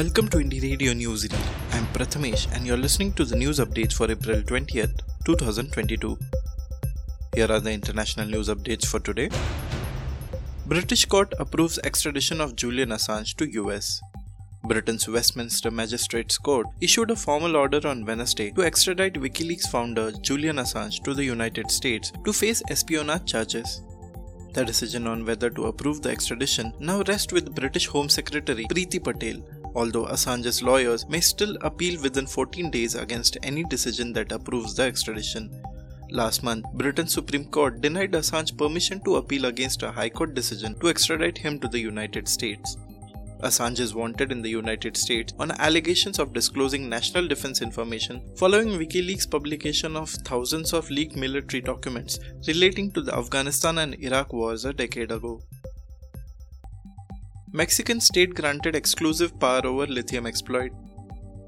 Welcome to Indie Radio Newsreel. I'm Prathamesh and you're listening to the news updates for April 20th, 2022. Here are the international news updates for today. British court approves extradition of Julian Assange to US. Britain's Westminster Magistrates Court issued a formal order on Wednesday to extradite WikiLeaks founder Julian Assange to the United States to face espionage charges. The decision on whether to approve the extradition now rests with British Home Secretary Priti Patel, although Assange's lawyers may still appeal within 14 days against any decision that approves the extradition. Last month, Britain's Supreme Court denied Assange permission to appeal against a High Court decision to extradite him to the United States. Assange is wanted in the United States on allegations of disclosing national defense information following WikiLeaks publication of thousands of leaked military documents relating to the Afghanistan and Iraq wars a decade ago. Mexican state granted exclusive power over lithium exploit.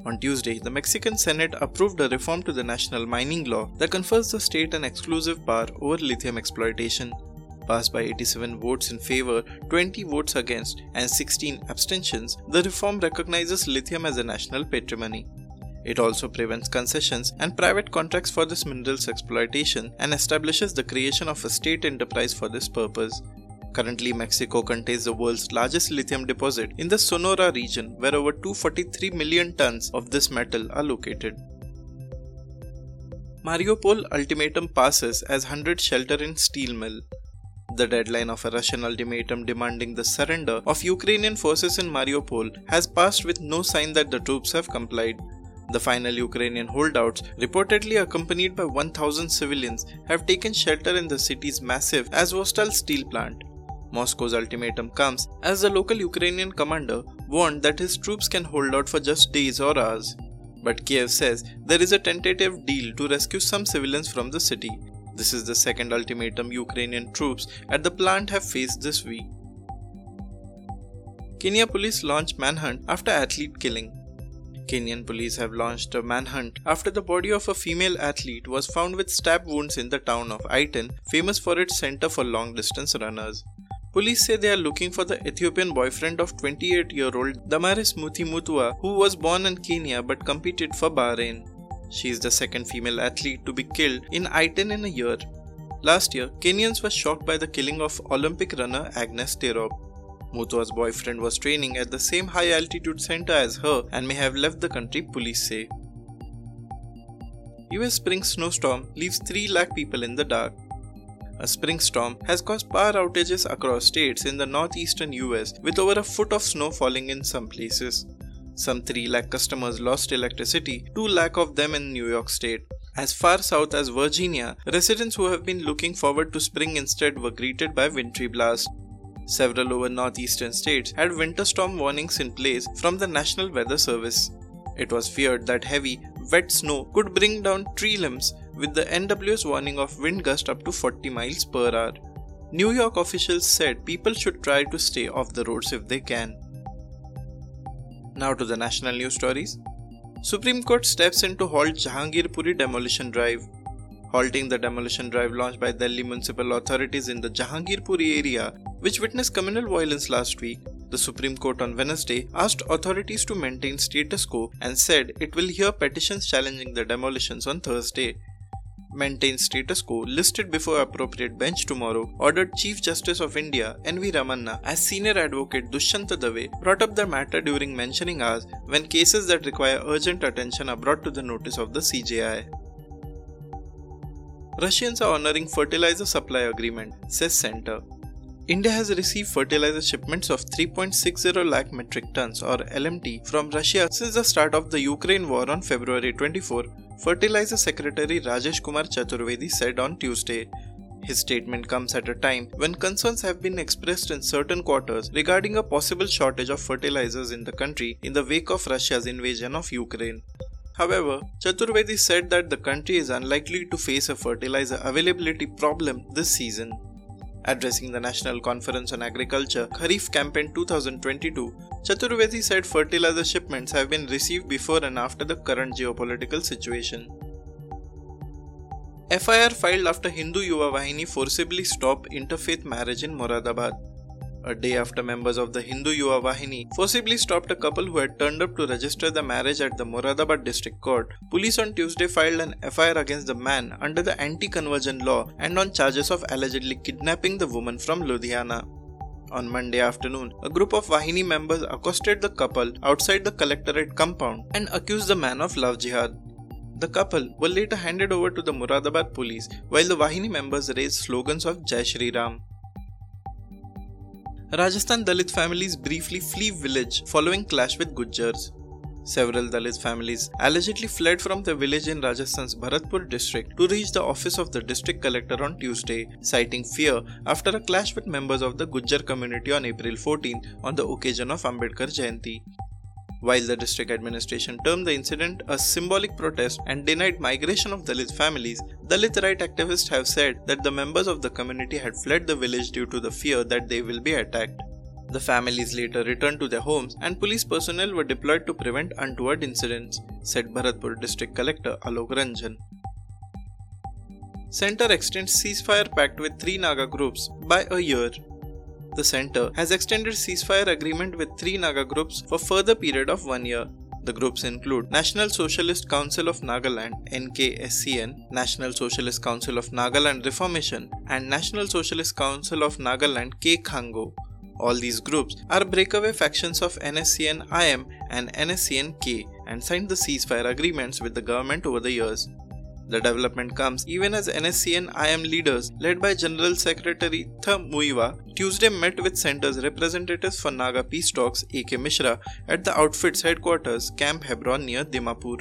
On Tuesday, the Mexican Senate approved a reform to the national mining law that confers the state an exclusive power over lithium exploitation passed by 87 votes in favor, 20 votes against, and 16 abstentions, the reform recognizes lithium as a national patrimony. It also prevents concessions and private contracts for this mineral's exploitation and establishes the creation of a state enterprise for this purpose. Currently, Mexico contains the world's largest lithium deposit in the Sonora region, where over 243 million tons of this metal are located. Mariupol ultimatum passes as 100 shelter in steel mill. The deadline of a Russian ultimatum demanding the surrender of Ukrainian forces in Mariupol has passed with no sign that the troops have complied. The final Ukrainian holdouts, reportedly accompanied by 1,000 civilians, have taken shelter in the city's massive Azovstal steel plant. Moscow's ultimatum comes as the local Ukrainian commander warned that his troops can hold out for just days or hours. But Kiev says there is a tentative deal to rescue some civilians from the city. This is the second ultimatum Ukrainian troops at the plant have faced this week. Kenya police launch manhunt after athlete killing. Kenyan police have launched a manhunt after the body of a female athlete was found with stab wounds in the town of Iten, famous for its center for long distance runners. Police say they are looking for the Ethiopian boyfriend of 28 year old Damaris Muthee Mutua, who was born in Kenya but competed for Bahrain. She is the second female athlete to be killed in Iten in a year. Last year, Kenyans were shocked by the killing of Olympic runner Agnes Tirop. Mutua's boyfriend was training at the same high altitude center as her and may have left the country, police say. US spring snowstorm leaves 3 lakh people in the dark. A spring storm has caused power outages across states in the northeastern US with over a foot of snow falling in some places. Some 3 lakh customers lost electricity, 2 lakh of them in New York State. As far south as Virginia, residents who have been looking forward to spring instead were greeted by wintry blasts. Several over northeastern states had winter storm warnings in place from the National Weather Service. It was feared that heavy, wet snow could bring down tree limbs, with the NWS warning of wind gust up to 40 miles per hour. New York officials said people should try to stay off the roads if they can. Now to the national news stories. Supreme Court steps in to halt Jahangirpuri demolition drive. Halting the demolition drive launched by Delhi municipal authorities in the Jahangirpuri area, which witnessed communal violence last week, the Supreme Court on Wednesday asked authorities to maintain status quo and said it will hear petitions challenging the demolitions on Thursday maintain status quo listed before appropriate bench tomorrow ordered Chief Justice of India N.V. Ramana as senior advocate Dushyanta Dave brought up the matter during mentioning hours when cases that require urgent attention are brought to the notice of the CJI. Russians are honoring fertilizer supply agreement, says Center. India has received fertilizer shipments of 3.60 lakh metric tons or LMT from Russia since the start of the Ukraine war on February 24, Fertilizer Secretary Rajesh Kumar Chaturvedi said on Tuesday. His statement comes at a time when concerns have been expressed in certain quarters regarding a possible shortage of fertilizers in the country in the wake of Russia's invasion of Ukraine. However, Chaturvedi said that the country is unlikely to face a fertilizer availability problem this season. Addressing the National Conference on Agriculture Kharif Campaign 2022, Chaturvedi said fertilizer shipments have been received before and after the current geopolitical situation. FIR filed after Hindu Yuva Vahini forcibly stopped interfaith marriage in Moradabad. A day after members of the Hindu Yuva Vahini forcibly stopped a couple who had turned up to register the marriage at the Moradabad district court, police on Tuesday filed an FIR against the man under the anti conversion law and on charges of allegedly kidnapping the woman from Ludhiana. On Monday afternoon, a group of Vahini members accosted the couple outside the collectorate compound and accused the man of love jihad. The couple were later handed over to the Moradabad police while the Vahini members raised slogans of Jai Shri Ram. Rajasthan Dalit families briefly flee village following clash with Gujjars. Several Dalit families allegedly fled from the village in Rajasthan's Bharatpur district to reach the office of the district collector on Tuesday, citing fear after a clash with members of the Gujjar community on April 14 on the occasion of Ambedkar Jayanti. While the district administration termed the incident a symbolic protest and denied migration of Dalit families, Dalit right activists have said that the members of the community had fled the village due to the fear that they will be attacked. The families later returned to their homes and police personnel were deployed to prevent untoward incidents, said Bharatpur District Collector Alok Ranjan. Center extends ceasefire pact with three Naga groups by a year the center has extended ceasefire agreement with three Naga groups for further period of one year. The groups include National Socialist Council of Nagaland NKSCN, National Socialist Council of Nagaland Reformation, and National Socialist Council of Nagaland KCONGO. All these groups are breakaway factions of NSCN IM and NSCN K and signed the ceasefire agreements with the government over the years. The development comes even as NSCN IM leaders, led by General Secretary Th Muivah, Tuesday met with center's representatives for Naga peace talks AK Mishra at the outfit's headquarters, Camp Hebron near Dimapur.